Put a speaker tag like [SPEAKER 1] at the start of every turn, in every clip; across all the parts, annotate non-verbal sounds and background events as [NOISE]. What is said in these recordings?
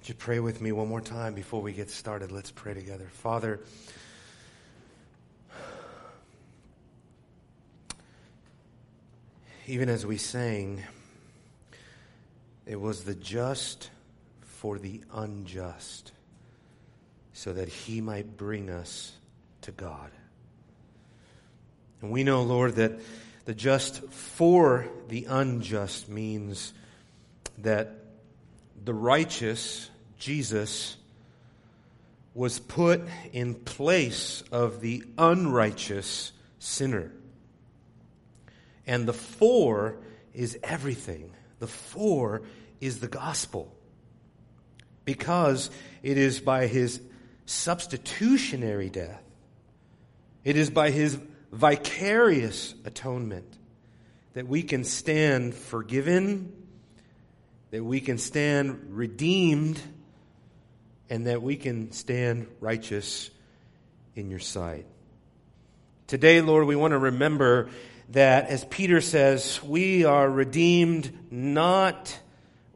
[SPEAKER 1] Would you pray with me one more time before we get started? Let's pray together. Father, even as we sang, it was the just for the unjust, so that he might bring us to God. And we know, Lord, that the just for the unjust means that the righteous, Jesus, was put in place of the unrighteous sinner. And the for is everything. The for is the gospel. Because it is by his substitutionary death, it is by his vicarious atonement that we can stand forgiven, that we can stand redeemed, and that we can stand righteous in your sight. Today, Lord, we want to remember that, as Peter says, we are redeemed not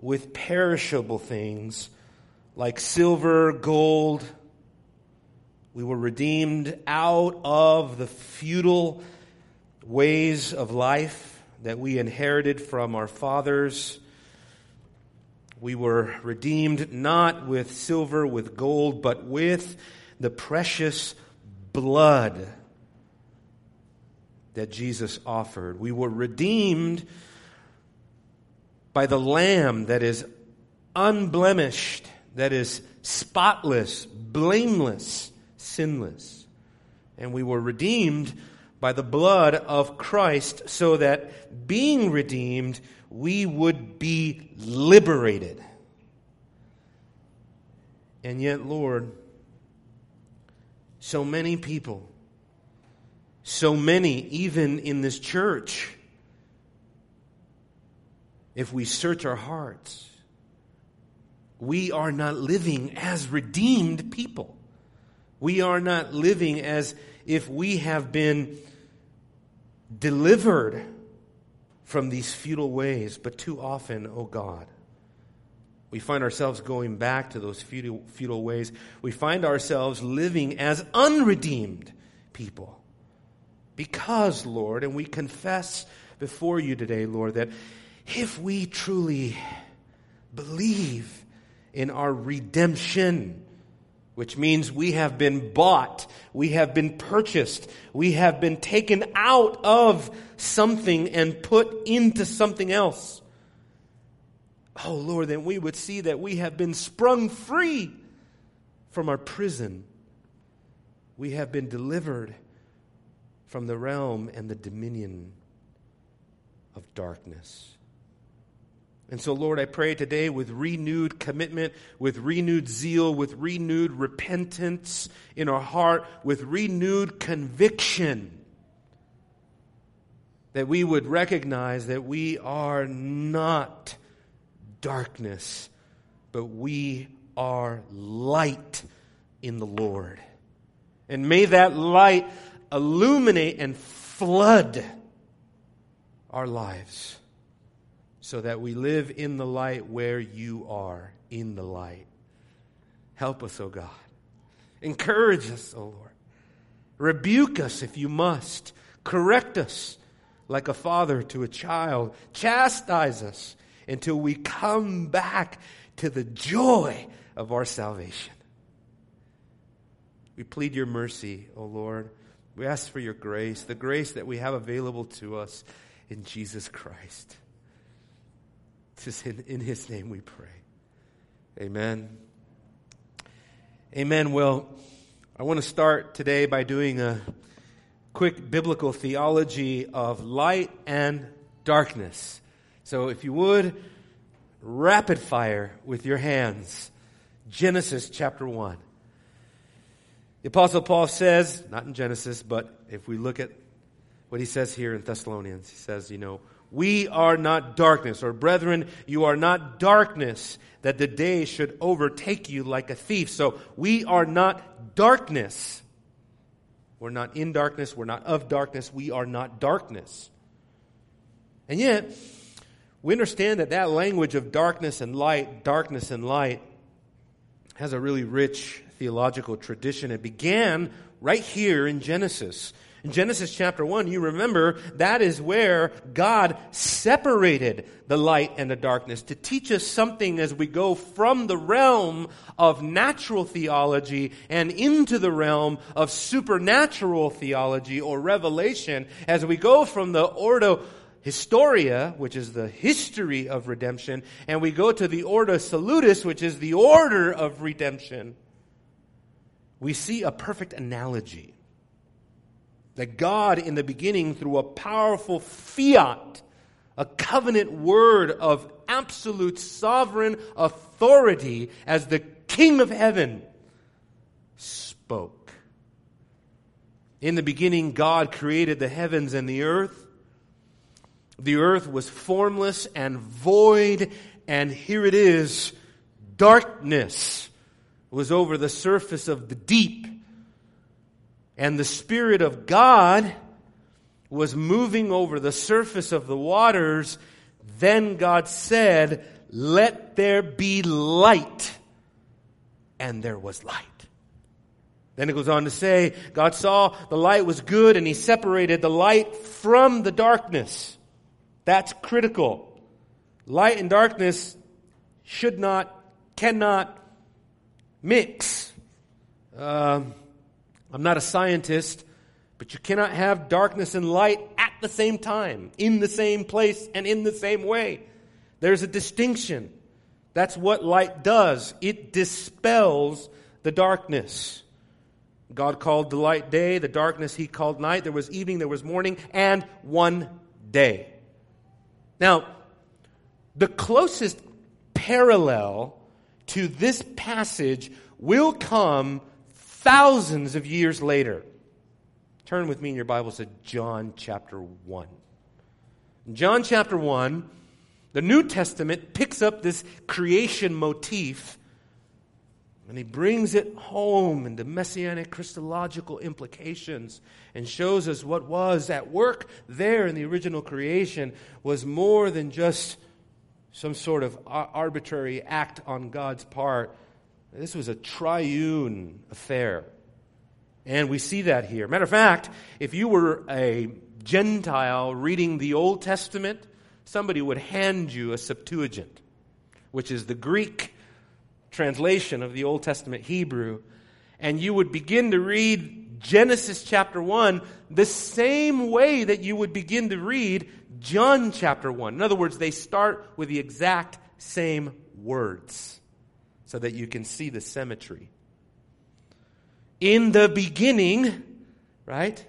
[SPEAKER 1] with perishable things like silver, gold. We were redeemed out of the futile ways of life that we inherited from our fathers. We were redeemed not with silver, with gold, but with the precious blood that Jesus offered. We were redeemed by the Lamb that is unblemished, that is spotless, blameless, sinless. And we were redeemed by the blood of Christ so that being redeemed, we would be liberated. And yet, Lord, so many people, so many, even in this church, if we search our hearts, we are not living as redeemed people. We are not living as if we have been delivered from these futile ways, but too often, oh God, we find ourselves going back to those futile, futile ways. We find ourselves living as unredeemed people. Because, Lord, and we confess before you today, Lord, that if we truly believe in our redemption, which means we have been bought, we have been purchased, we have been taken out of something and put into something else. Oh Lord, then we would see that we have been sprung free from our prison. We have been delivered from the realm and the dominion of darkness. And so, Lord, I pray today with renewed commitment, with renewed zeal, with renewed repentance in our heart, with renewed conviction, that we would recognize that we are not darkness, but we are light in the Lord. And may that light illuminate and flood our lives so that we live in the light where you are in the light. Help us, O oh God. Encourage us, O oh Lord. Rebuke us if you must. Correct us like a father to a child. Chastise us until we come back to the joy of our salvation. We plead your mercy, O Lord. We ask for your grace, the grace that we have available to us in Jesus Christ. In, in his name we pray. Amen. Amen. Well, I want to start today by doing a quick biblical theology of light and darkness. So, if you would, rapid fire with your hands. Genesis chapter 1. The Apostle Paul says, not in Genesis, but if we look at what he says here in Thessalonians, he says, you know, we are not darkness, or brethren, you are not darkness, that the day should overtake you like a thief. So we are not darkness. We're not in darkness, we're not of darkness, we are not darkness. And yet, we understand that that language of darkness and light, darkness and light, has a really rich theological tradition. It began right here in Genesis. In Genesis chapter 1, you remember that is where God separated the light and the darkness to teach us something as we go from the realm of natural theology and into the realm of supernatural theology or revelation as we go from the ordo historia, which is the history of redemption, and we go to the ordo salutis, which is the order of redemption. We see a perfect analogy that God, in the beginning, through a powerful fiat, a covenant word of absolute sovereign authority as the King of heaven, spoke. In the beginning, God created the heavens and the earth. The earth was formless and void, and here it is darkness was over the surface of the deep and the Spirit of God was moving over the surface of the waters, then God said, Let there be light. And there was light. Then it goes on to say, God saw the light was good and he separated the light from the darkness. That's critical. Light and darkness should not, cannot mix. Um, I'm not a scientist, but you cannot have darkness and light at the same time, in the same place, and in the same way. There's a distinction. That's what light does. It dispels the darkness. God called the light day, the darkness he called night. There was evening, there was morning, and one day. Now, the closest parallel to this passage will come thousands of years later. Turn with me in your Bibles to John chapter 1. In John chapter 1, the New Testament picks up this creation motif and he brings it home into messianic Christological implications and shows us what was at work there in the original creation was more than just some sort of arbitrary act on God's part this was a triune affair. And we see that here. Matter of fact, if you were a Gentile reading the Old Testament, somebody would hand you a Septuagint, which is the Greek translation of the Old Testament Hebrew, and you would begin to read Genesis chapter 1 the same way that you would begin to read John chapter 1. In other words, they start with the exact same words so that you can see the symmetry. In the beginning, right?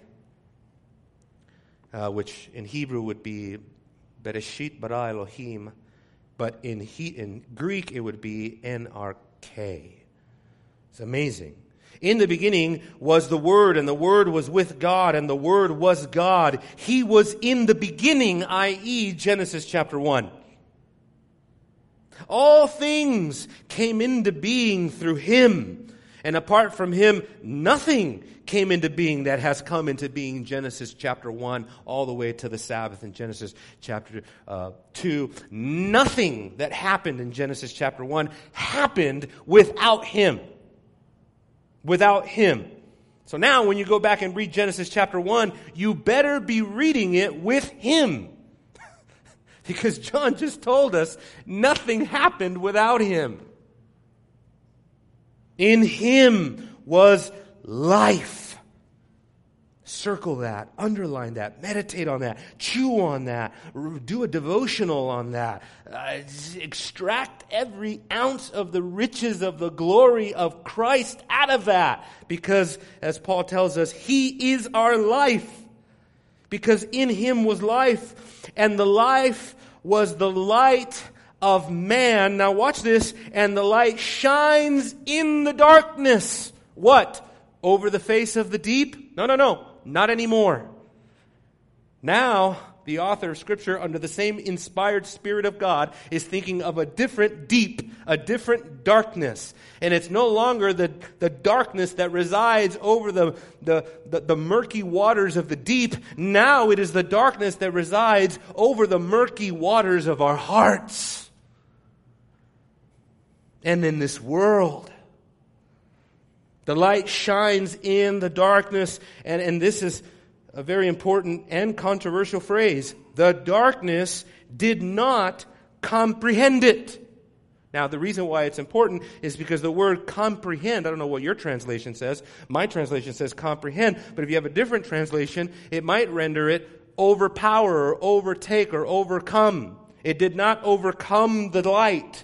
[SPEAKER 1] Uh, which in Hebrew would be Bereshit bara Elohim, but in, he, in Greek it would be en arche. It's amazing. In the beginning was the Word, and the Word was with God, and the Word was God. He was in the beginning, i.e., Genesis chapter 1. All things came into being through him. And apart from him, nothing came into being that has come into being. Genesis chapter 1 all the way to the Sabbath in Genesis chapter uh, 2. Nothing that happened in Genesis chapter 1 happened without him. Without him. So now when you go back and read Genesis chapter 1, you better be reading it with him. Because John just told us nothing happened without him. In him was life. Circle that, underline that, meditate on that, chew on that, do a devotional on that. Uh, extract every ounce of the riches of the glory of Christ out of that. Because, as Paul tells us, he is our life. Because in him was life, and the life was the light of man. Now watch this. And the light shines in the darkness. What? Over the face of the deep? No, no, no. Not anymore. Now, the author of Scripture, under the same inspired Spirit of God, is thinking of a different deep, a different darkness. And it's no longer the, the darkness that resides over the, the, the, the murky waters of the deep. Now it is the darkness that resides over the murky waters of our hearts. And in this world, The light shines in the darkness, and, and this is a very important and controversial phrase. The darkness did not comprehend it. Now, the reason why it's important is because the word comprehend, I don't know what your translation says. My translation says comprehend, but if you have a different translation, it might render it overpower or overtake or overcome. It did not overcome the light.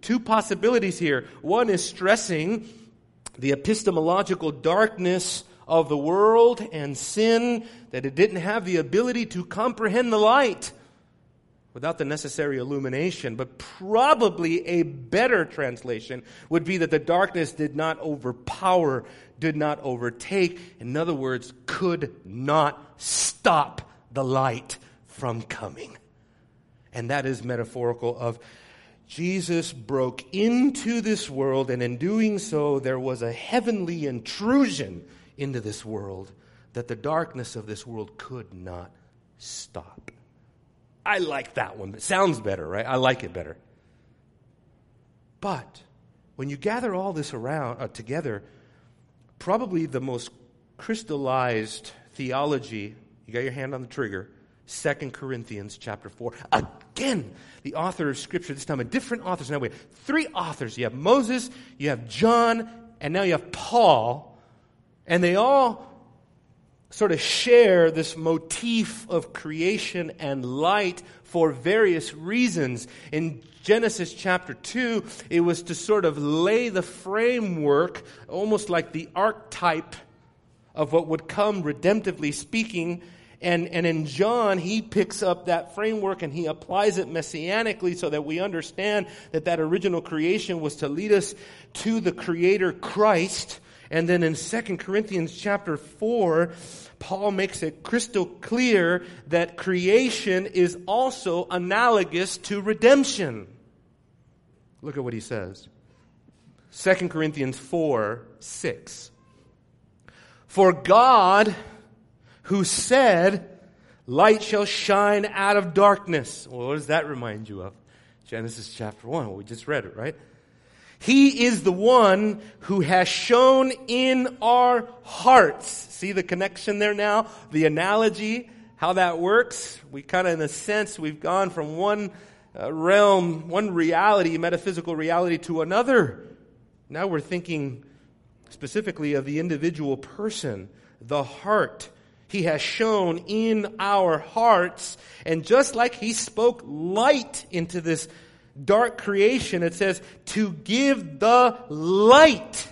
[SPEAKER 1] Two possibilities here. One is stressing the epistemological darkness of the world and sin, that it didn't have the ability to comprehend the light without the necessary illumination. But probably a better translation would be that the darkness did not overpower, did not overtake. In other words, could not stop the light from coming. And that is metaphorical of Jesus broke into this world, and in doing so, there was a heavenly intrusion into this world that the darkness of this world could not stop. I like that one. It sounds better, right? I like it better. But when you gather all this around uh, together, probably the most crystallized theology, you got your hand on the trigger, Second Corinthians chapter 4. Again, the author of Scripture, this time a different author. So now we have three authors. You have Moses, you have John, and now you have Paul. And they all sort of share this motif of creation and light for various reasons. In Genesis chapter 2, it was to sort of lay the framework, almost like the archetype of what would come redemptively speaking and, and in John, he picks up that framework and he applies it messianically so that we understand that that original creation was to lead us to the Creator Christ. And then in 2 Corinthians chapter 4, Paul makes it crystal clear that creation is also analogous to redemption. Look at what he says. 2 Corinthians 4 6. For God who said, Light shall shine out of darkness. Well, what does that remind you of? Genesis chapter 1. we just read it, right? He is the one who has shone in our hearts. See the connection there now? The analogy, how that works. We kind of, in a sense, we've gone from one uh, realm, one reality, metaphysical reality, to another. Now we're thinking specifically of the individual person, the heart he has shone in our hearts. And just like He spoke light into this dark creation, it says, to give the light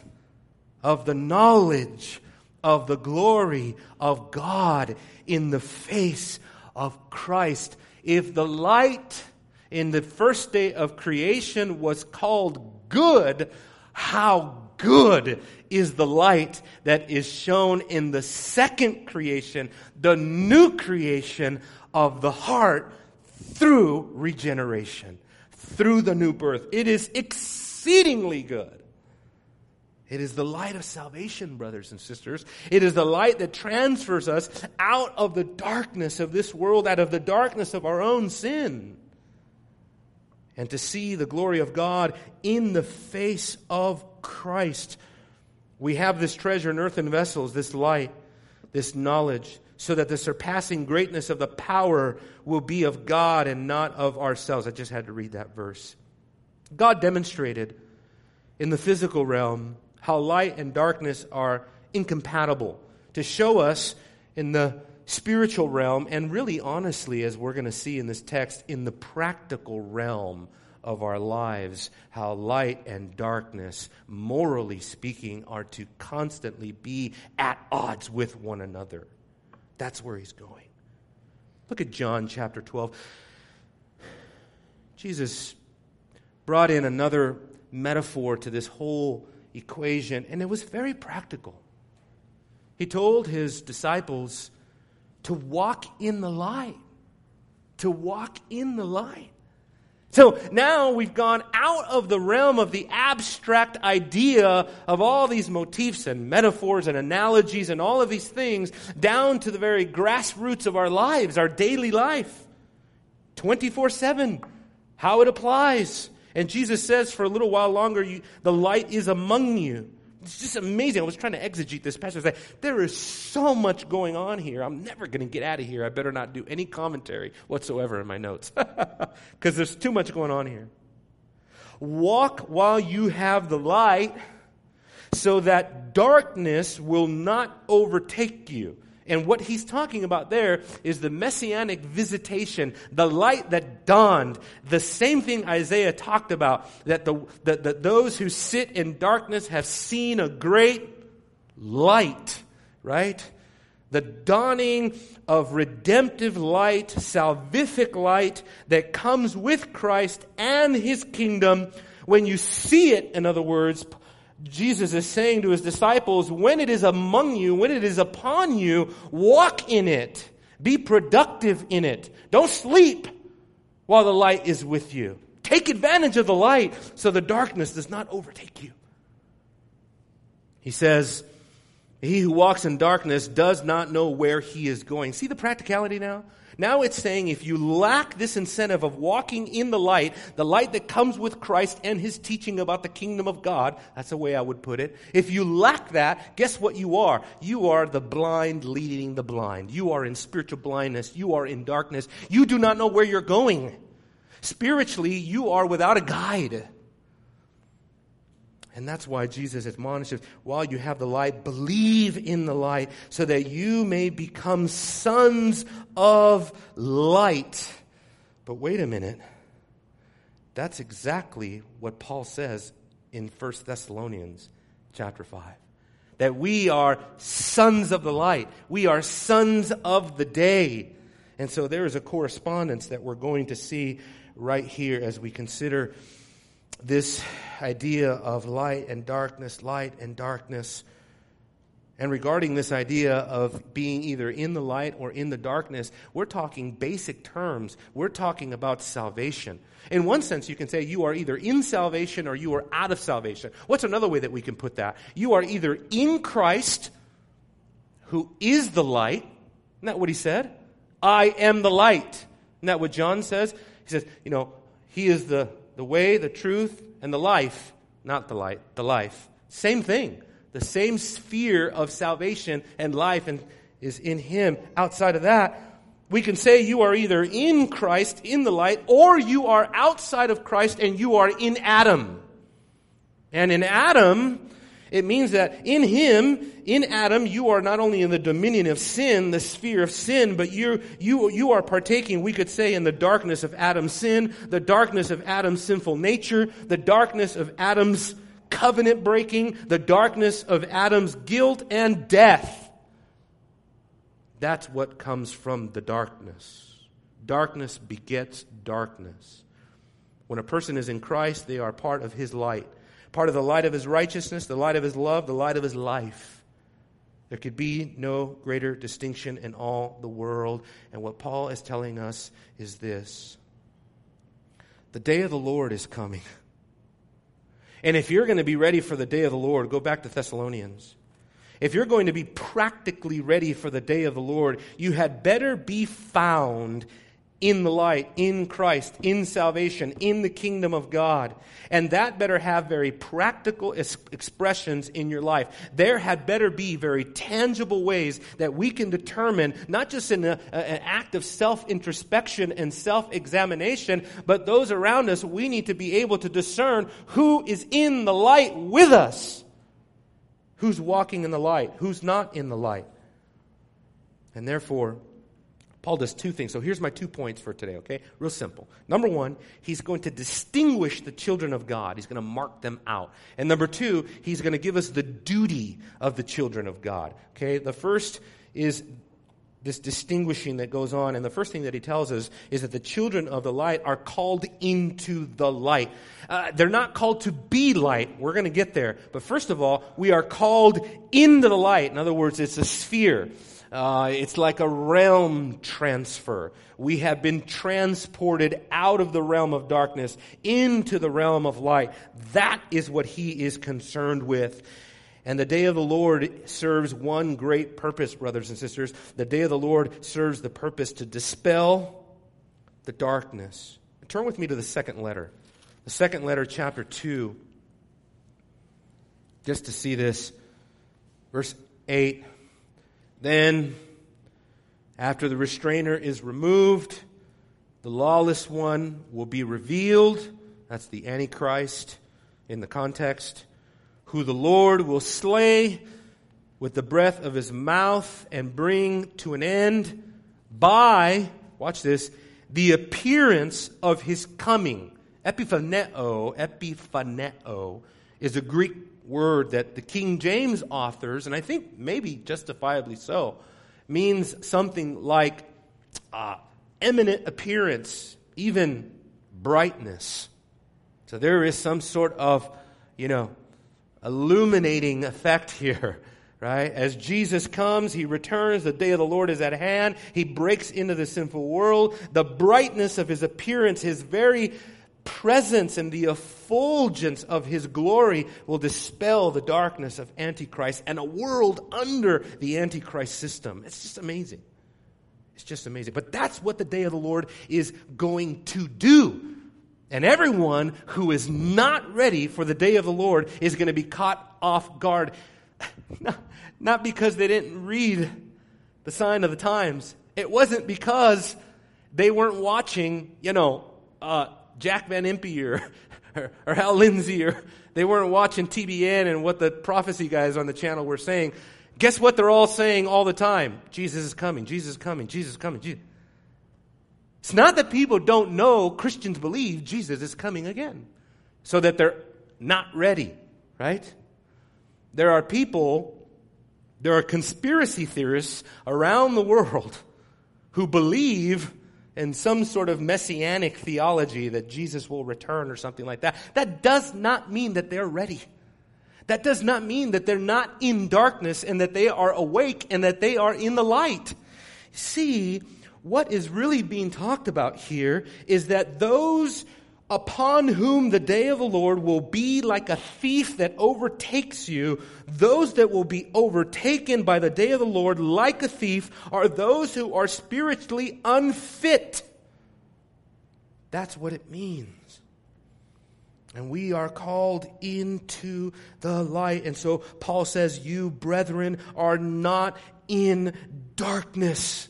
[SPEAKER 1] of the knowledge of the glory of God in the face of Christ. If the light in the first day of creation was called good, how good is the light that is shown in the second creation, the new creation of the heart through regeneration, through the new birth. It is exceedingly good. It is the light of salvation, brothers and sisters. It is the light that transfers us out of the darkness of this world, out of the darkness of our own sin and to see the glory of God in the face of Christ. We have this treasure in earthen vessels, this light, this knowledge, so that the surpassing greatness of the power will be of God and not of ourselves. I just had to read that verse. God demonstrated in the physical realm how light and darkness are incompatible to show us in the spiritual realm, and really honestly, as we're going to see in this text, in the practical realm of our lives, how light and darkness, morally speaking, are to constantly be at odds with one another. That's where he's going. Look at John chapter 12. Jesus brought in another metaphor to this whole equation, and it was very practical. He told his disciples, to walk in the light. To walk in the light. So now we've gone out of the realm of the abstract idea of all these motifs and metaphors and analogies and all of these things down to the very grassroots of our lives, our daily life. 24 7, how it applies. And Jesus says, for a little while longer, you, the light is among you. It's just amazing. I was trying to exegete this passage. Said, there is so much going on here. I'm never going to get out of here. I better not do any commentary whatsoever in my notes [LAUGHS] because there's too much going on here. Walk while you have the light so that darkness will not overtake you. And what he's talking about there is the messianic visitation, the light that dawned, the same thing Isaiah talked about, that, the, that, that those who sit in darkness have seen a great light, right? The dawning of redemptive light, salvific light that comes with Christ and his kingdom. When you see it, in other words, Jesus is saying to his disciples, when it is among you, when it is upon you, walk in it. Be productive in it. Don't sleep while the light is with you. Take advantage of the light so the darkness does not overtake you. He says, He who walks in darkness does not know where he is going. See the practicality now? Now it's saying if you lack this incentive of walking in the light, the light that comes with Christ and his teaching about the kingdom of God, that's the way I would put it. If you lack that, guess what you are? You are the blind leading the blind. You are in spiritual blindness. You are in darkness. You do not know where you're going. Spiritually, you are without a guide. And that's why Jesus admonishes while you have the light, believe in the light so that you may become sons of light. But wait a minute. That's exactly what Paul says in 1 Thessalonians chapter 5. That we are sons of the light. We are sons of the day. And so there is a correspondence that we're going to see right here as we consider this idea of light and darkness, light and darkness. And regarding this idea of being either in the light or in the darkness, we're talking basic terms. We're talking about salvation. In one sense, you can say you are either in salvation or you are out of salvation. What's another way that we can put that? You are either in Christ, who is the light. Isn't that what he said? I am the light. Isn't that what John says? He says, you know, he is the the way, the truth, and the life. Not the light, the life. Same thing. The same sphere of salvation and life and is in Him. Outside of that, we can say you are either in Christ, in the light, or you are outside of Christ and you are in Adam. And in Adam, it means that in him, in Adam, you are not only in the dominion of sin, the sphere of sin, but you, you, you are partaking, we could say, in the darkness of Adam's sin, the darkness of Adam's sinful nature, the darkness of Adam's covenant breaking, the darkness of Adam's guilt and death. That's what comes from the darkness. Darkness begets darkness. When a person is in Christ, they are part of his light part of the light of his righteousness, the light of his love, the light of his life. There could be no greater distinction in all the world. And what Paul is telling us is this the day of the Lord is coming. And if you're going to be ready for the day of the Lord, go back to Thessalonians. If you're going to be practically ready for the day of the Lord, you had better be found in the light, in Christ, in salvation, in the kingdom of God. And that better have very practical expressions in your life. There had better be very tangible ways that we can determine, not just in a, an act of self introspection and self examination, but those around us, we need to be able to discern who is in the light with us, who's walking in the light, who's not in the light. And therefore, Paul does two things. So here's my two points for today, okay? Real simple. Number one, he's going to distinguish the children of God, he's going to mark them out. And number two, he's going to give us the duty of the children of God, okay? The first is this distinguishing that goes on. And the first thing that he tells us is that the children of the light are called into the light. Uh, they're not called to be light. We're going to get there. But first of all, we are called into the light. In other words, it's a sphere. Uh, it's like a realm transfer. We have been transported out of the realm of darkness into the realm of light. That is what he is concerned with. And the day of the Lord serves one great purpose, brothers and sisters. The day of the Lord serves the purpose to dispel the darkness. Turn with me to the second letter. The second letter, chapter 2. just to see this. Verse 8 Then, after the restrainer is removed, the lawless one will be revealed. That's the Antichrist in the context. Who the Lord will slay with the breath of his mouth and bring to an end by, watch this, the appearance of his coming. Epiphaneo, epiphaneo is a Greek word that the King James authors, and I think maybe justifiably so, means something like uh, eminent appearance, even brightness. So there is some sort of, you know, illuminating effect [LAUGHS] here right? As Jesus comes, he returns, the day of the Lord is at hand. He breaks into the sinful world. The brightness of his appearance, his very presence and the effulgence of his glory will dispel the darkness of Antichrist and a world under the Antichrist system. It's just amazing. It's just amazing. But that's what the day of the Lord is going to do. And everyone who is not ready for the day of the Lord is going to be caught off guard. [LAUGHS] Not because they didn't read the sign of the times. It wasn't because they weren't watching, you know, uh, Jack Van Impe or, or, or Hal Lindsey or they weren't watching TBN and what the prophecy guys on the channel were saying. Guess what they're all saying all the time? Jesus is coming, Jesus is coming, Jesus is coming. Jesus. It's not that people don't know, Christians believe Jesus is coming again. So that they're not ready, right? There are people there are conspiracy theorists around the world who believe in some sort of messianic theology that Jesus will return or something like that. That does not mean that they're ready. That does not mean that they're not in darkness and that they are awake and that they are in the light. See, what is really being talked about here is that those upon whom the day of the Lord will be like a thief that overtakes you, those that will be overtaken by the day of the Lord like a thief are those who are spiritually unfit. That's what it means. And we are called into the light. And so Paul says, You, brethren, are not in darkness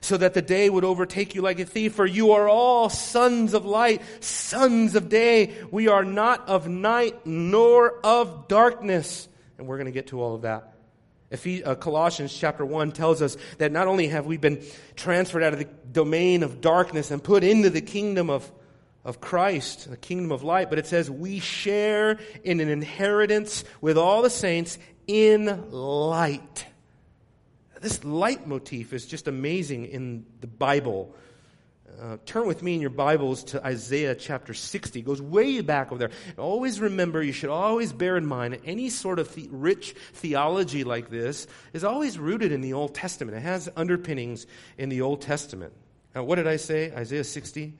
[SPEAKER 1] so that the day would overtake you like a thief. For you are all sons of light, sons of day. We are not of night nor of darkness. And we're going to get to all of that. Uh, Colossians chapter 1 tells us that not only have we been transferred out of the domain of darkness and put into the kingdom of, of Christ, the kingdom of light, but it says we share in an inheritance with all the saints in light. This leitmotif is just amazing in the Bible. Uh, turn with me in your Bibles to Isaiah chapter 60. It goes way back over there. Always remember, you should always bear in mind, any sort of the- rich theology like this is always rooted in the Old Testament. It has underpinnings in the Old Testament. Now, what did I say? Isaiah 60?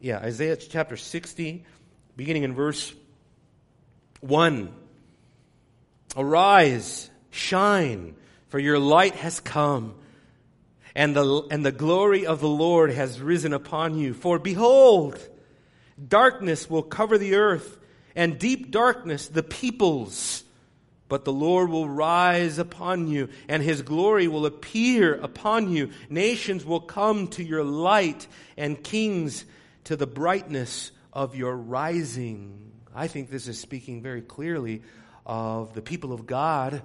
[SPEAKER 1] Yeah, Isaiah chapter 60, beginning in verse 1. Arise, shine for your light has come, and the, and the glory of the Lord has risen upon you. For behold, darkness will cover the earth, and deep darkness the peoples. But the Lord will rise upon you, and his glory will appear upon you. Nations will come to your light, and kings to the brightness of your rising. I think this is speaking very clearly of the people of God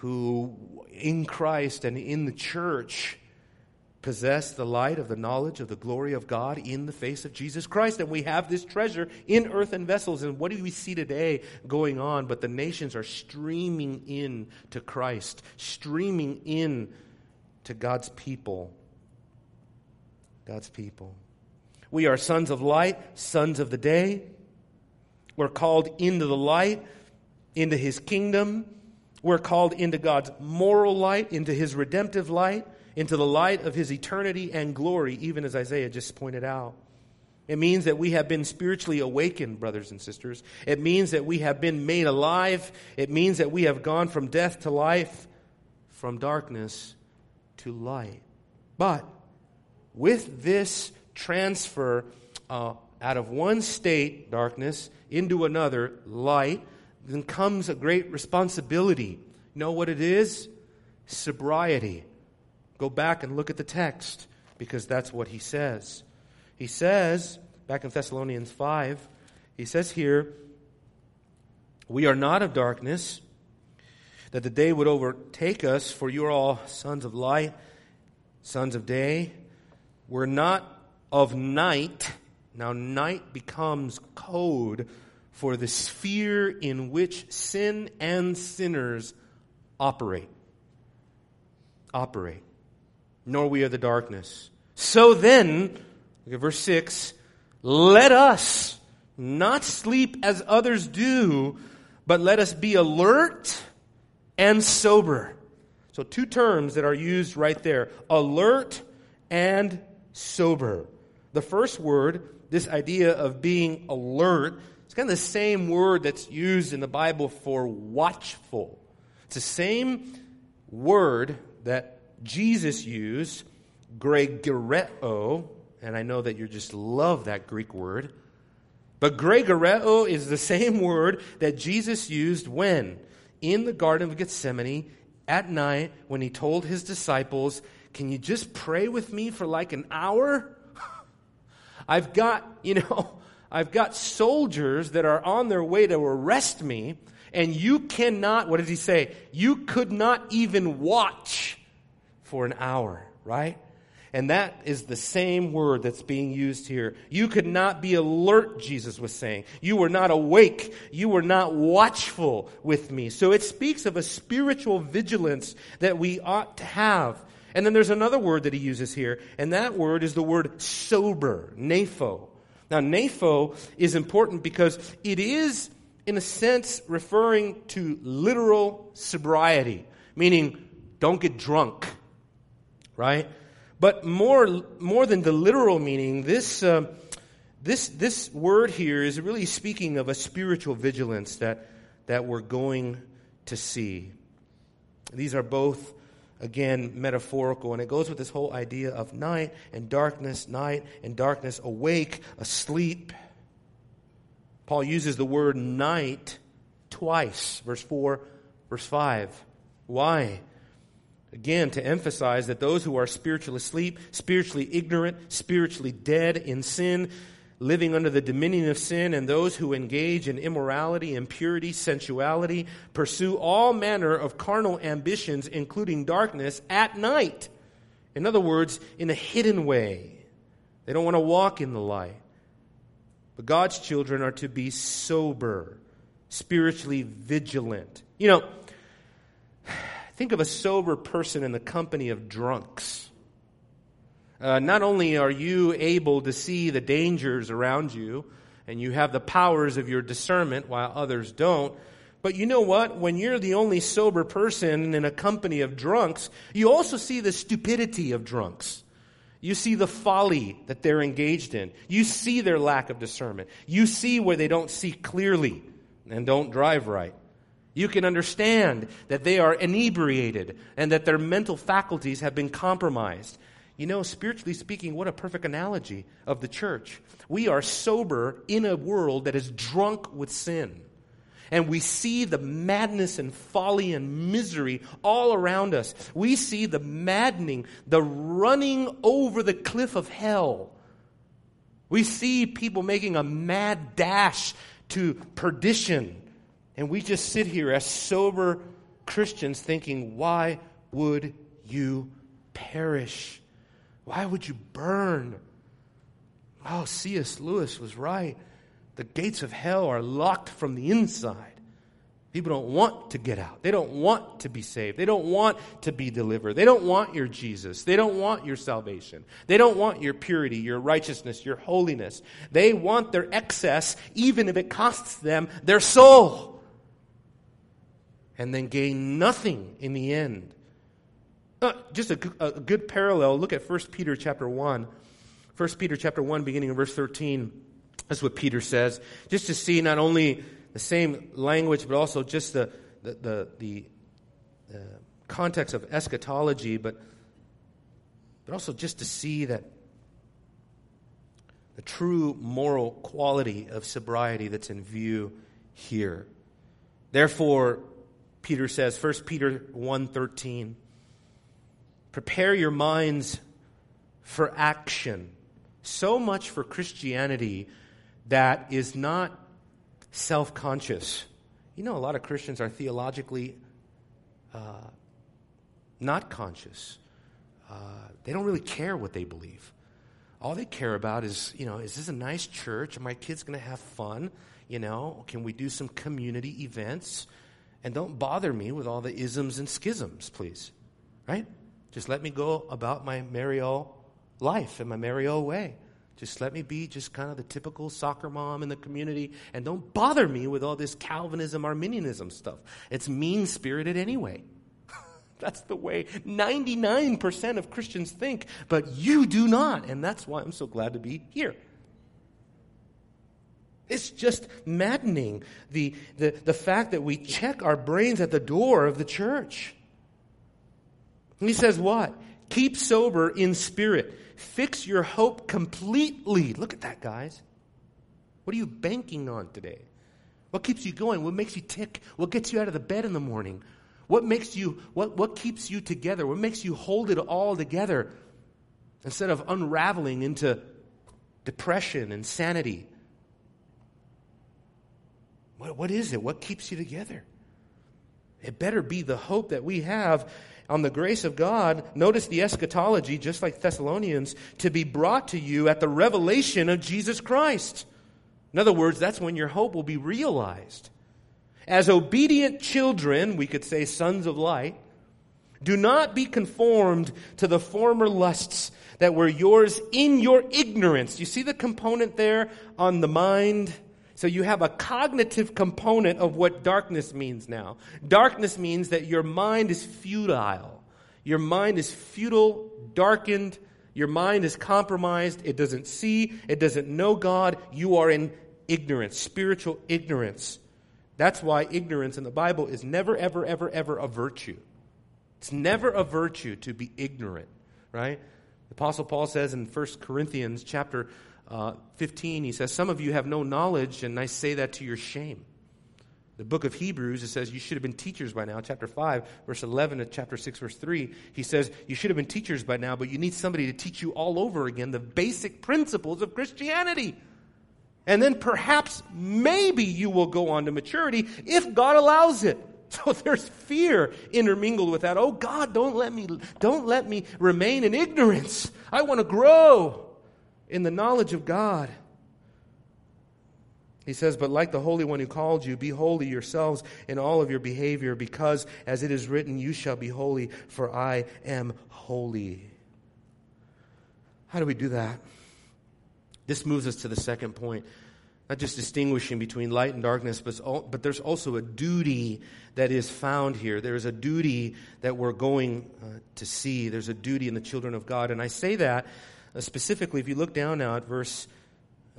[SPEAKER 1] who in Christ and in the church possess the light of the knowledge of the glory of God in the face of Jesus Christ. And we have this treasure in earthen vessels. And what do we see today going on? But the nations are streaming in to Christ, streaming in to God's people. God's people. We are sons of light, sons of the day. We're called into the light, into his kingdom. We're called into God's moral light, into his redemptive light, into the light of his eternity and glory, even as Isaiah just pointed out. It means that we have been spiritually awakened, brothers and sisters. It means that we have been made alive. It means that we have gone from death to life, from darkness to light. But with this transfer uh, out of one state, darkness, into another, light, then comes a great responsibility. Know what it is? Sobriety. Go back and look at the text because that's what he says. He says, back in Thessalonians 5, he says here, We are not of darkness, that the day would overtake us, for you are all sons of light, sons of day. We're not of night. Now, night becomes code for the sphere in which sin and sinners operate. Operate. Nor we are the darkness. So then, look at verse 6 let us not sleep as others do, but let us be alert and sober. So, two terms that are used right there alert and sober. The first word, this idea of being alert, kind of the same word that's used in the Bible for watchful. It's the same word that Jesus used, gregoreo, and I know that you just love that Greek word. But gregoreo is the [LAUGHS] same word that Jesus used when? In the Garden of Gethsemane at night when he told his disciples, Can you just pray with me for like an hour? [LAUGHS] I've got, you know, I've got soldiers that are on their way to arrest me, and you cannot, what does he say? You could not even watch for an hour, right? And that is the same word that's being used here. You could not be alert, Jesus was saying. You were not awake. You were not watchful with me. So it speaks of a spiritual vigilance that we ought to have. And then there's another word that he uses here, and that word is the word sober, napho. Now, napho is important because it is, in a sense, referring to literal sobriety, meaning don't get drunk, right? But more, more than the literal meaning, this, uh, this, this word here is really speaking of a spiritual vigilance that, that we're going to see. These are both, again, metaphorical, and it goes with this whole idea of night and darkness, night and darkness, awake, asleep. Paul uses the word night twice, verse 4, verse 5. Why? Again, to emphasize that those who are spiritually asleep, spiritually ignorant, spiritually dead in sin, living under the dominion of sin, and those who engage in immorality, impurity, sensuality, pursue all manner of carnal ambitions, including darkness, at night. In other words, in a hidden way. They don't want to walk in the light. But God's children are to be sober, spiritually vigilant. You know, [SIGHS] Think of a sober person in the company of drunks. Uh, not only are you able to see the dangers around you, and you have the powers of your discernment while others don't, but you know what? When you're the only sober person in a company of drunks, you also see the stupidity of drunks. You see the folly that they're engaged in. You see their lack of discernment. You see where they don't see clearly and don't drive right. You can understand that they are inebriated and that their mental faculties have been compromised. You know, spiritually speaking, what a perfect analogy of the church. We are sober in a world that is drunk with sin. And we see the madness and folly and misery all around us. We see the maddening, the running over the cliff of hell. We see people making a mad dash to perdition. And we just sit here as sober Christians thinking, why would you perish? Why would you burn? Oh, C.S. Lewis was right. The gates of hell are locked from the inside. People don't want to get out. They don't want to be saved. They don't want to be delivered. They don't want your Jesus. They don't want your salvation. They don't want your purity, your righteousness, your holiness. They want their excess, even if it costs them their soul and then gain nothing in the end. Uh, just a, a, good parallel. Look at 1 Peter chapter 1. 1 Peter chapter 1, beginning in verse 13. That's what Peter says. Just to see not only the same language, but also just the, the, the, the, the context of eschatology, but, but also just to see that the true moral quality of sobriety that's in view here. Therefore, Peter says, 1 Peter 1:13, prepare your minds for action. So much for Christianity that is not self-conscious. You know, a lot of Christians are theologically uh, not conscious. Uh, they don't really care what they believe. All they care about is, you know, is this a nice church? Are my kids going to have fun? You know, can we do some community events? And don't bother me with all the isms and schisms, please. Right? Just let me go about my merry old life in my merry old way. Just let me be just kind of the typical soccer mom in the community and don't bother me with all this Calvinism, Arminianism stuff. It's mean spirited anyway. [LAUGHS] That's the way 99% of Christians think, but you do not. And that's why I'm so glad to be here. It's just maddening the, the, the fact that we check our brains at the door of the church. He says, What? Keep sober in spirit. Fix your hope completely. Look at that, guys. What are you banking on today? What keeps you going? What makes you tick? What gets you out of the bed in the morning? What makes you, what, what keeps you together? What makes you hold it all together instead of unraveling into depression and sanity? What, what is it? What keeps you together? It better be the hope that we have on the grace of God. Notice the eschatology, just like Thessalonians, to be brought to you at the revelation of Jesus Christ. In other words, that's when your hope will be realized. As obedient children, we could say sons of light, do not be conformed to the former lusts that were yours in your ignorance. You see the component there on the mind? So you have a cognitive component of what darkness means now. Darkness means that your mind is futile. Your mind is futile, darkened. Your mind is compromised. It doesn't see. It doesn't know God. You are in ignorance, spiritual ignorance. That's why ignorance in the Bible is never, ever, ever, ever a virtue. It's never a virtue to be ignorant, right? The Apostle Paul says in 1 Corinthians chapter uh, 15, he says, Some of you have no knowledge, and I say that to your shame. The book of Hebrews, it says you should have been teachers by now. Chapter 5, verse 11 to chapter 6, verse 3, he says you should have been teachers by now, but you need somebody to teach you all over again the basic principles of Christianity. And then perhaps, maybe you will go on to maturity if God allows it. [LAUGHS] So there's fear intermingled with that. Oh God, don't let me, don't let me remain in ignorance. I want to grow in the knowledge of God. He says, But like the Holy One who called you, be holy yourselves in all of your behavior, because as it is written, you shall be holy, for I am holy. How do we do that? This moves us to the second point. Not just distinguishing between light and darkness, but, but there's also a duty that is found here. There is a duty that we're going uh, to see. There's a duty in the children of God. And I say that uh, specifically, if you look down now at verse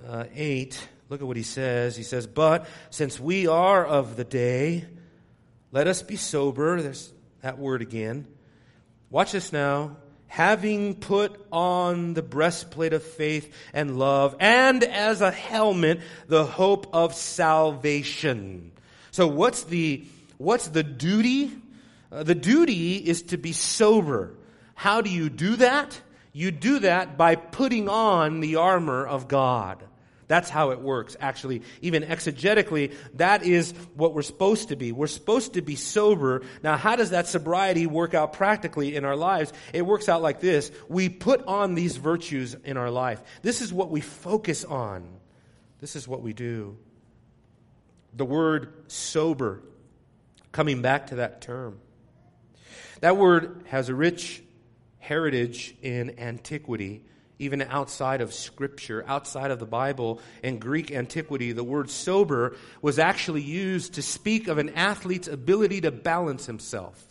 [SPEAKER 1] uh, 8, look at what he says. He says, But since we are of the day, let us be sober. There's that word again. Watch this now having put on the breastplate of faith and love, and as a helmet, the hope of salvation. So what's the, what's the duty? Uh, the duty is to be sober. How do you do that? You do that by putting on the armor of God. That's how it works, actually. Even exegetically, that is what we're supposed to be. We're supposed to be sober. Now, how does that sobriety work out practically in our lives? It works out like this. We put on these virtues in our life. This is what we focus on. This is what we do. The word sober, coming back to that term. That word has a rich heritage in antiquity even outside of Scripture, outside of the Bible. In Greek antiquity, the word sober was actually used to speak of an athlete's ability to balance himself.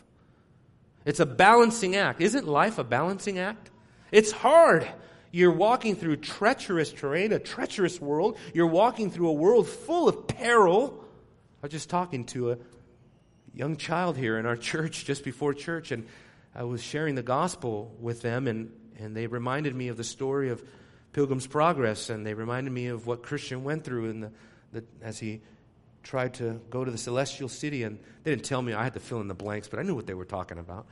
[SPEAKER 1] It's a balancing act. Isn't life a balancing act? It's hard. You're walking through treacherous terrain, a treacherous world. You're walking through a world full of peril. I was just talking to a young child here in our [LAUGHS] church just before church, and I was sharing the gospel with them, and and they reminded me of the story of Pilgrim's Progress, and they reminded me of what Christian went through in the, the, as he tried to go to the celestial city, and they didn't tell me I had to fill in the blanks, but I knew what they were talking about.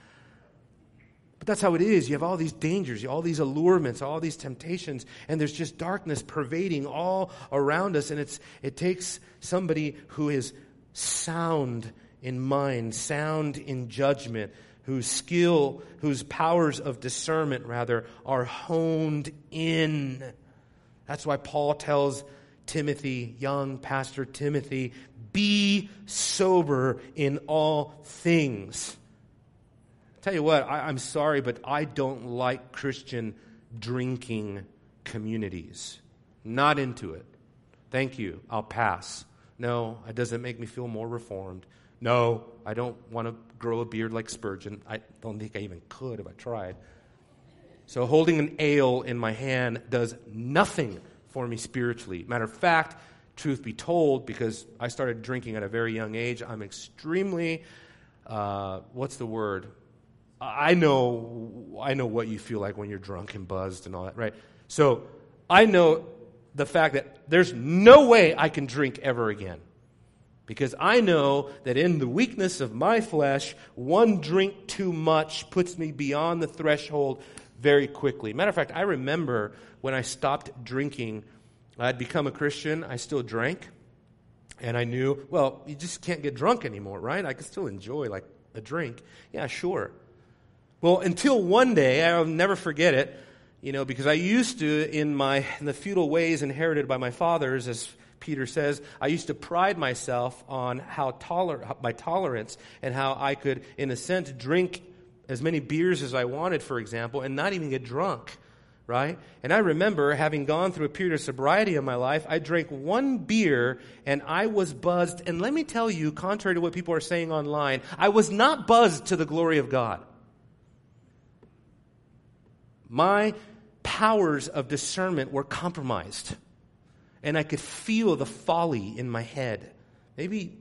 [SPEAKER 1] But that's how it is. You have all these dangers, all these allurements, all these temptations, and there's just darkness pervading all around us. And it's, it takes somebody who is sound in mind, sound in judgment, whose skill, whose powers of discernment, rather, are honed in. That's why Paul tells Timothy, young pastor Timothy, be sober in all things. Tell you what, I, am sorry, but I don't like Christian drinking communities. Not into it. Thank you. I'll pass. No, it doesn't make me feel more reformed. No, I don't want to grow a beard like Spurgeon. I don't think I even could if I tried. So, holding an ale in my hand does nothing for me spiritually. Matter of fact, truth be told, because I started drinking at a very young age, I'm extremely, uh, what's the word? I know, I know what you feel like when you're drunk and buzzed and all that, right? So I know the fact that there's no way I can drink ever again. Because I know that in the weakness of my flesh, one drink too much puts me beyond the threshold very quickly. Matter of fact, I remember when I stopped drinking, I'd become a Christian, I still drank. And I knew, well, you just can't get drunk anymore, right? I can still enjoy like a drink. Yeah, sure. Well, until one day, I'll never forget it, you know, because I used to, in my in the feudal ways inherited by my fathers, as Peter says, I used to pride myself on how toler- my tolerance and how I could, in a sense, drink as many beers as I wanted, for example, and not even get drunk, right? And I remember having gone through a period of sobriety in my life, I drank one beer and I was buzzed. And let me tell you, contrary to what people are saying online, I was not buzzed to the glory of God my powers of discernment were compromised. And I could feel the folly in my head. Maybe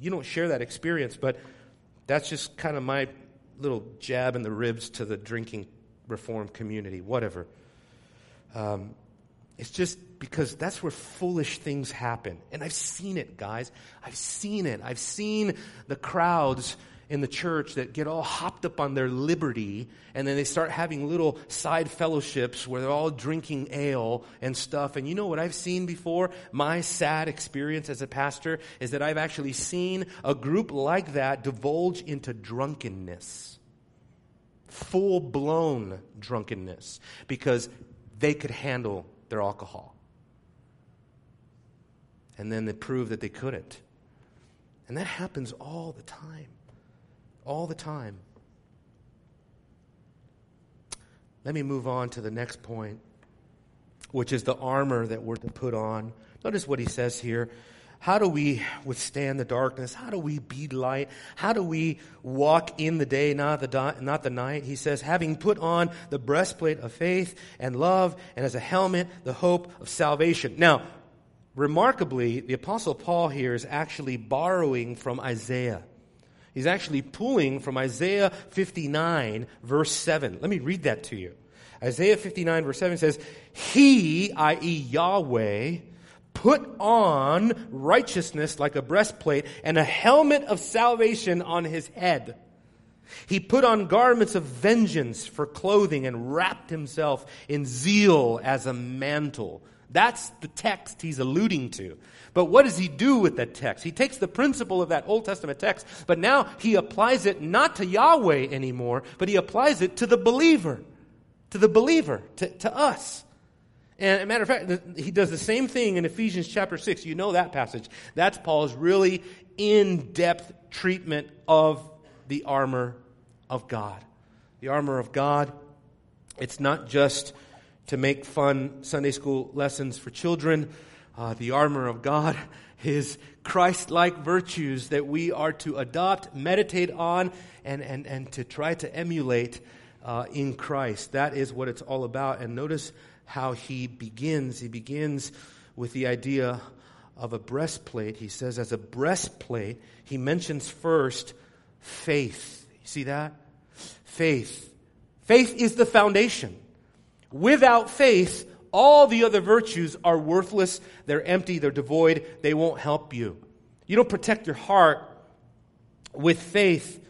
[SPEAKER 1] you don't share that experience, but that's just kind of my little jab in the ribs to the drinking reform community, whatever. Um, it's just because that's where foolish things happen. And I've seen it, guys. I've seen it. I've seen the crowds in the church that get all hopped up on their liberty and then they start having little side fellowships where they're all drinking ale and stuff. And you know what I've seen before? My sad experience as a pastor is that I've actually seen a group like that divulge into drunkenness. Full blown drunkenness because they could handle their alcohol. And then they prove that they couldn't. And that happens all the time all the time. Let me move on to the next point, which is the armor that we're to put on. Notice what he says here. How do we withstand the darkness? How do we be light? How do we walk in the day, not the, di- not the night? He says, having put on the breastplate of faith and love, and as a helmet, the hope of salvation. Now, remarkably, the Apostle Paul here is actually borrowing from Isaiah. He's actually pulling from Isaiah 59, verse 7. Let me read that to you. Isaiah 59, verse 7 says, He, i.e., Yahweh, put on righteousness like a breastplate and a helmet of salvation on his head. He put on garments of vengeance for clothing and wrapped himself in zeal as a mantle. That's the text he's alluding to. But what does he do with that text? He takes the principle of that Old Testament text, but now he applies it not to Yahweh anymore, but he applies it to the believer, to the believer, to, to us. And a matter of fact, he does the same thing in Ephesians chapter 6. You know that passage. That's Paul's really in depth treatment of the armor of God. The armor of God, it's not just to make fun Sunday school lessons for children uh, the armor of God, [LAUGHS] His Christ like virtues that we are to adopt, meditate on, and, and, and to try to emulate uh, in Christ. That is what it's all about. And notice how He begins. He begins with the idea of a breastplate. He says, as a breastplate, He mentions first faith. You see that? Faith. Faith is the foundation. Without faith, all the other virtues are worthless, they're empty, they're devoid, they won't help you.
[SPEAKER 2] You don't protect your heart with faith.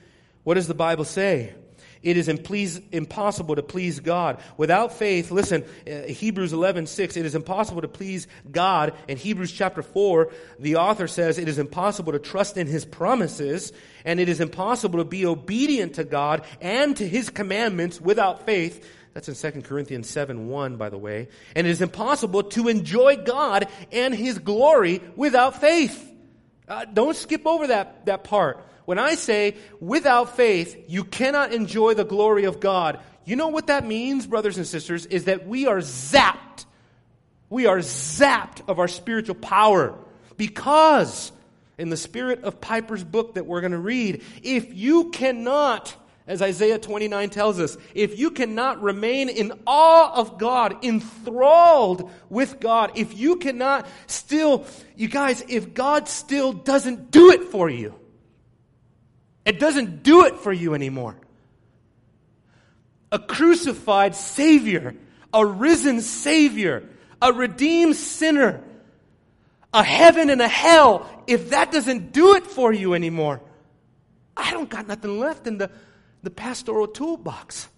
[SPEAKER 2] What does the Bible say? It is impossible to please God. Without faith, listen, uh, Hebrews 11, 6, it is impossible to please God. In Hebrews chapter 4, the author says it is impossible to trust in His promises, and it is impossible to be obedient to God and to His commandments without faith. That's in 2 Corinthians 7, 1, by the way. And it is impossible to enjoy God and His glory without faith. Uh, don't skip over that, that part. When I say without faith, you cannot enjoy the glory of God, you know what that means, brothers and sisters, is that we are zapped. We are zapped of our spiritual power because in the spirit of Piper's book that we're going to read, if you cannot as Isaiah 29 tells us, if you cannot remain in awe of God, enthralled with God, if you cannot still, you guys, if God still doesn't do it for you, it doesn't do it for you anymore. A crucified Savior, a risen Savior, a redeemed sinner, a heaven and a hell, if that doesn't do it for you anymore, I don't got nothing left in the, the pastoral toolbox.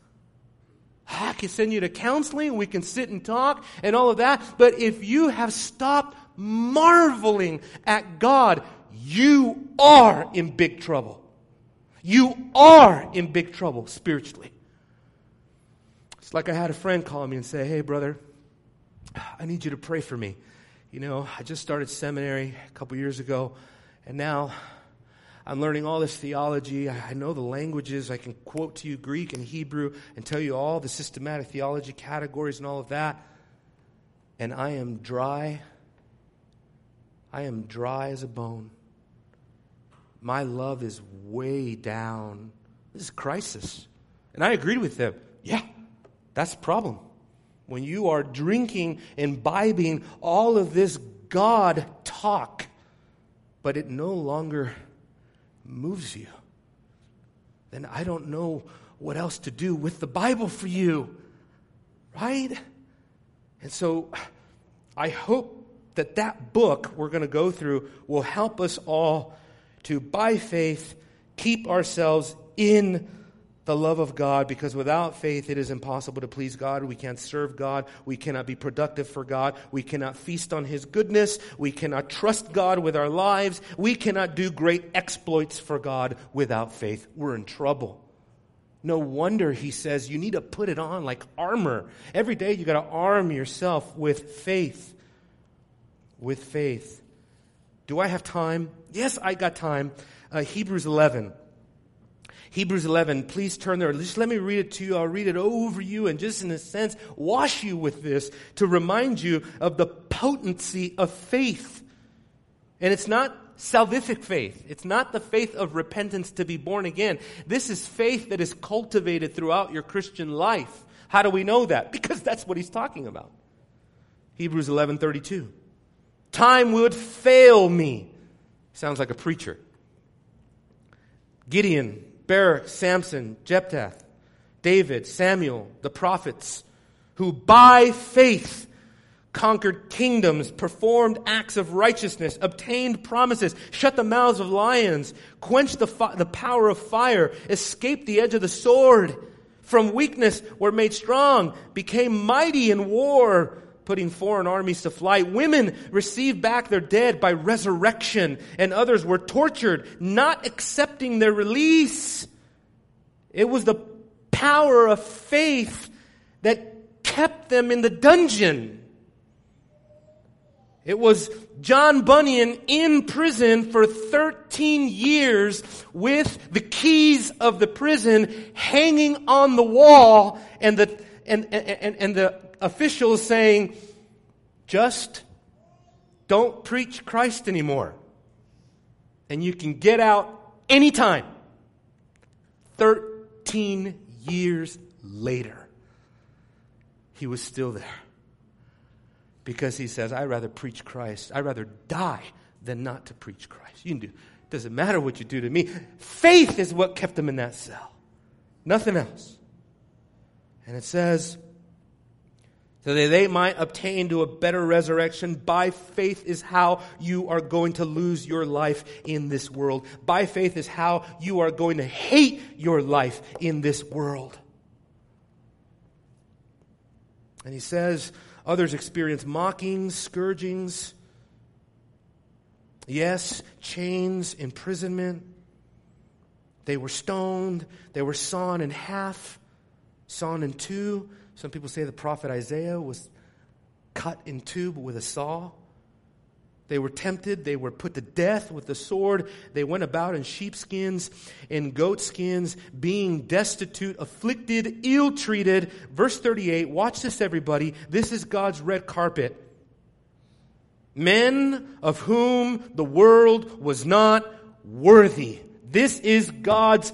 [SPEAKER 2] I can send you to counseling, we can sit and talk and all of that, but if you have stopped marveling at God, you are in big trouble. You are in big trouble spiritually. It's like I had a friend call me and say, Hey, brother, I need you to pray for me. You know, I just started seminary a couple years ago, and now I'm learning all this theology. I know the languages. I can quote to you Greek and Hebrew and tell you all the systematic theology categories and all of that. And I am dry. I am dry as a bone my love is way down. This is crisis. And I agreed with them. Yeah, that's the problem. When you are drinking, imbibing all of this God talk, but it no longer moves you, then I don't know what else to do with the Bible for you. Right? And so I hope that that book we're going to go through will help us all to, by faith, keep ourselves in the love of God because without faith it is impossible to please God. We can't serve God. We cannot be productive for God. We cannot feast on His goodness. We cannot trust God with our lives. We cannot do great exploits for God without faith. We're in trouble. No wonder he says you need to put it on like armor. Every day you got to arm yourself with faith. With faith. Do I have time? Yes, I got time. Uh, Hebrews 11. Hebrews 11, please turn there. Just let me read it to you. I'll read it over you and just in a sense wash you with this to remind you of the potency of faith. And it's not salvific faith. It's not the faith of repentance to be born again. This is faith that is cultivated throughout your Christian life. How do we know that? [LAUGHS] Because that's what he's talking about. Hebrews 11:32. Time would fail me. Sounds like a preacher. Gideon, Barak, Samson, Jephthah, David, Samuel, the prophets, who by faith conquered kingdoms, performed acts of righteousness, obtained promises, shut the mouths of lions, quenched the, fi- the power of fire, escaped the edge of the sword, from weakness were made strong, became mighty in war, putting foreign armies to flight. Women received back their dead by resurrection, and others were tortured, not accepting their release. It was the power of faith that kept them in the dungeon. It was John Bunyan in prison for 13 years with the keys of the prison hanging on the wall and the, and, and, and the officials saying, just don't preach Christ anymore. And you can get out anytime. 13 years later, he was still there. Because he says, I'd rather preach Christ. I'd rather die than not to preach Christ. You can do, it doesn't matter what you do to me. Faith is what kept him in that cell. Nothing else. And it says, so that they might obtain to a better resurrection. By faith is how you are going to lose your life in this world. By faith is how you are going to hate your life in this world. And he says, others experience mockings, scourgings, yes, chains, imprisonment. They were stoned, they were sawn in half, sawn in two. Some people say the prophet Isaiah was cut in two with a saw. They were tempted. They were put to death with the sword. They went about in sheepskins, in goatskins, being destitute, afflicted, ill treated. Verse 38, watch this, everybody. This is God's red carpet. Men of whom the world was not worthy. This is God's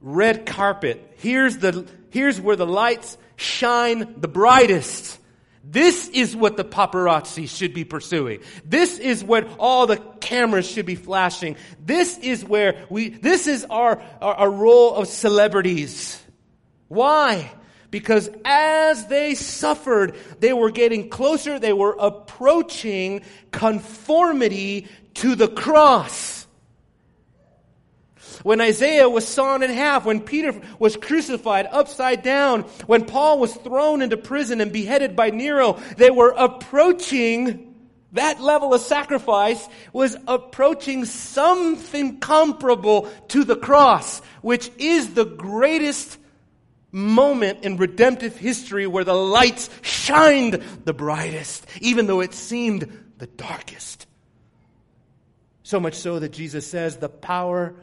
[SPEAKER 2] red carpet. Here's the, here's where the lights shine the brightest. This is what the paparazzi should be pursuing. This is what all the cameras should be flashing. This is where we, this is our, our, our role of celebrities. Why? Because as they suffered, they were getting closer, they were approaching conformity to the cross. When Isaiah was sawn in half, when Peter was crucified upside down, when Paul was thrown into prison and beheaded by Nero, they were approaching that level of sacrifice was approaching something comparable to the cross, which is the greatest moment in redemptive history where the lights shined the brightest, even though it seemed the darkest. So much so that Jesus says, the power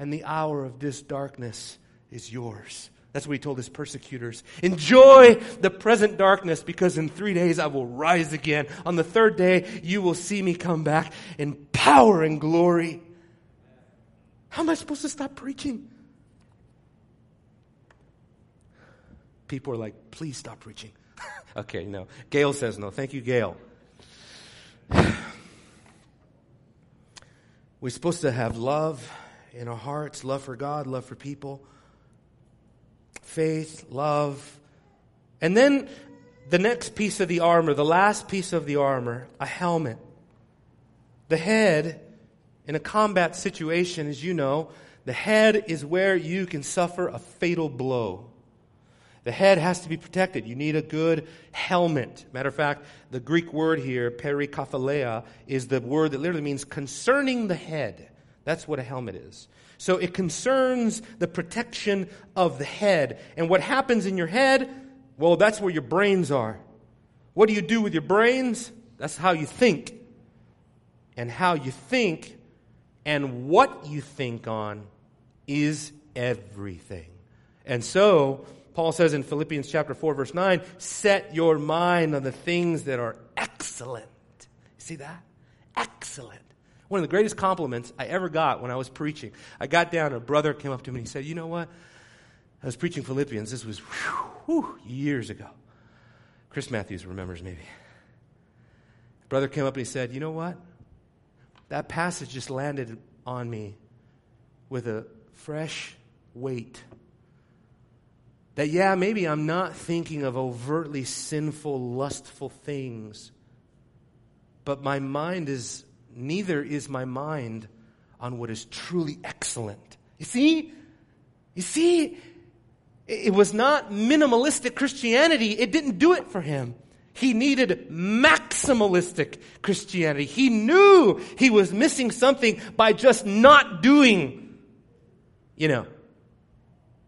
[SPEAKER 2] and the hour of this darkness is yours. That's what he told his persecutors. Enjoy the present darkness because in three days I will rise again. On the third day, you will see me come back in power and glory. How am I supposed to stop preaching? People are like, please stop preaching. [LAUGHS] okay, no. Gail says no. Thank you, Gail. [SIGHS] We're supposed to have love in our hearts love for God, love for people, faith, love. And then the next piece of the armor, the last piece of the armor, a helmet. The head, in a combat situation, as you know, the head is where you can suffer a fatal blow. The head has to be protected. You need a good helmet. Matter of fact, the Greek word here, perikephalaia, is the word that literally means concerning the head. That's what a helmet is. So it concerns the protection of the head. And what happens in your head? Well, that's where your brains are. What do you do with your brains? That's how you think. And how you think and what you think on is everything. And so, Paul says in Philippians chapter 4 verse 9, set your mind on the things that are excellent. See that? Excellent. One of the greatest compliments I ever got when I was preaching. I got down, a brother came up to me and he said, You know what? I was preaching Philippians. This was whew, years ago. Chris Matthews remembers maybe. brother came up and he said, You know what? That passage just landed on me with a fresh weight. That, yeah, maybe I'm not thinking of overtly sinful, lustful things, but my mind is neither is my mind on what is truly excellent. You see? You see? It was not minimalistic Christianity. It didn't do it for him. He needed maximalistic Christianity. He knew he was missing something by just not doing, you know,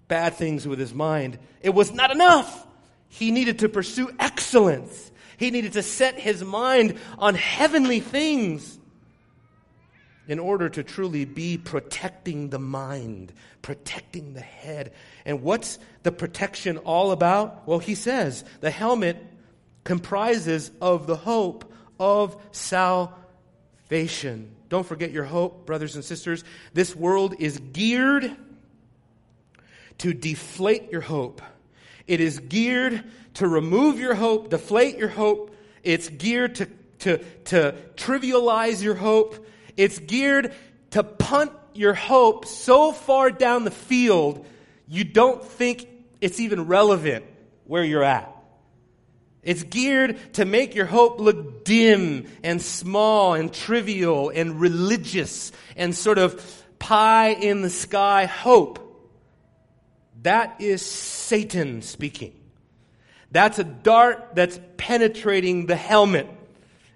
[SPEAKER 2] bad things with his mind. It was not enough. He needed to pursue excellence. He needed to set his mind on heavenly things in order to truly be protecting the mind, protecting the head. And what's the protection all about? Well, he says the helmet comprises of the hope of salvation. Don't forget your hope, brothers and sisters. This world is geared to deflate your hope. It is geared to remove your hope, deflate your hope. It's geared to, to, to trivialize your hope. It's geared to punt your hope so far down the field, you don't think it's even relevant where you're at. It's geared to make your hope look dim and small and trivial and religious and sort of pie in the sky hope. That is Satan speaking. That's a dart that's penetrating the helmet,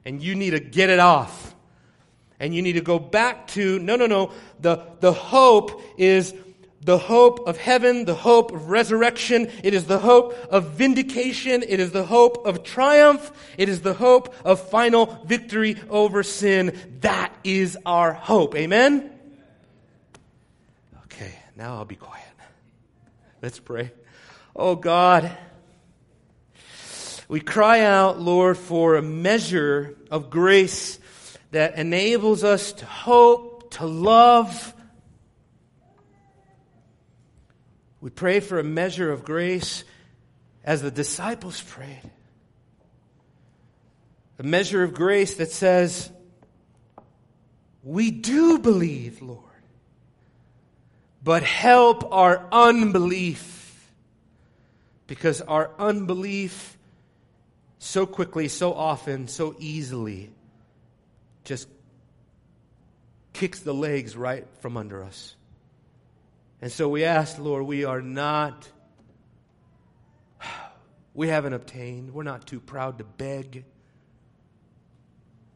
[SPEAKER 2] and you need to get it off. And you need to go back to no, no, no. The, the hope is the hope of heaven, the hope of resurrection. It is the hope of vindication. It is the hope of triumph. It is the hope of final victory over sin. That is our hope. Amen? Okay, now I'll be quiet. Let's pray. Oh God, we cry out, Lord, for a measure of grace that enables us to hope, to love, We pray for a measure of grace as the disciples prayed. A measure of grace that says, We do believe, Lord, but help our unbelief. Because our unbelief so quickly, so often, so easily just kicks the legs right from under us. And so we ask, Lord, we are not, [SIGHS] we haven't obtained. We're not too proud to beg.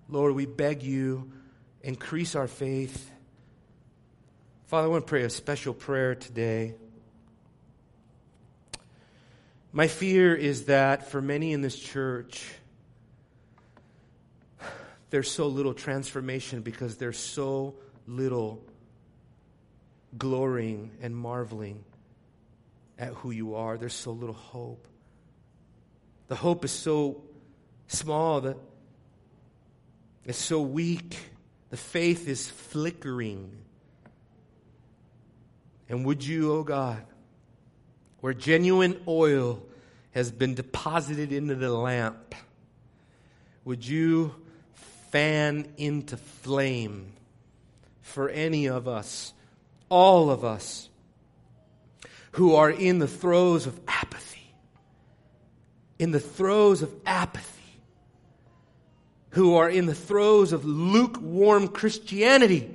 [SPEAKER 2] Lord, we beg you, increase our faith. Father, I want to pray a special prayer today. My fear is that for many in this church, there's so little transformation because there's so little glorying and marveling at who you are. There's so little hope. The hope is so small that it's so weak. The faith is flickering. And would you, oh God, where genuine oil has been deposited into the lamp, would you fan into flame for any of us all of us who are in the throes of apathy, in the throes of apathy, who are in the throes of lukewarm Christianity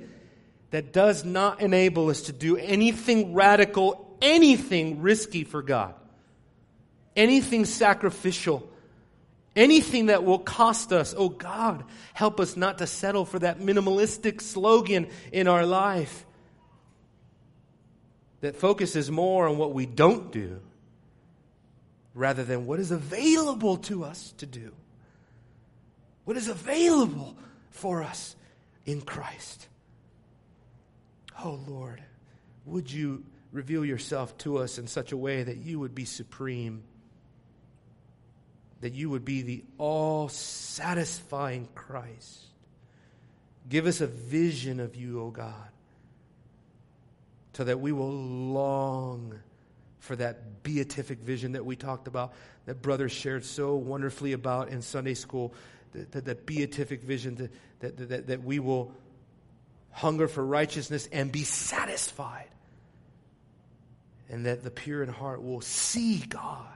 [SPEAKER 2] that does not enable us to do anything radical, anything risky for God, anything sacrificial. Anything that will cost us, oh God, help us not to settle for that minimalistic slogan in our life that focuses more on what we don't do rather than what is available to us to do. What is available for us in Christ. Oh Lord, would you reveal yourself to us in such a way that you would be supreme, that you would be the all satisfying Christ. Give us a vision of you, O oh God so that we will long for that beatific vision that we talked about, that brothers shared so wonderfully about in Sunday school, that, that, that beatific vision, that, that, that, that we will hunger for righteousness and be satisfied. And that the pure in heart will see God.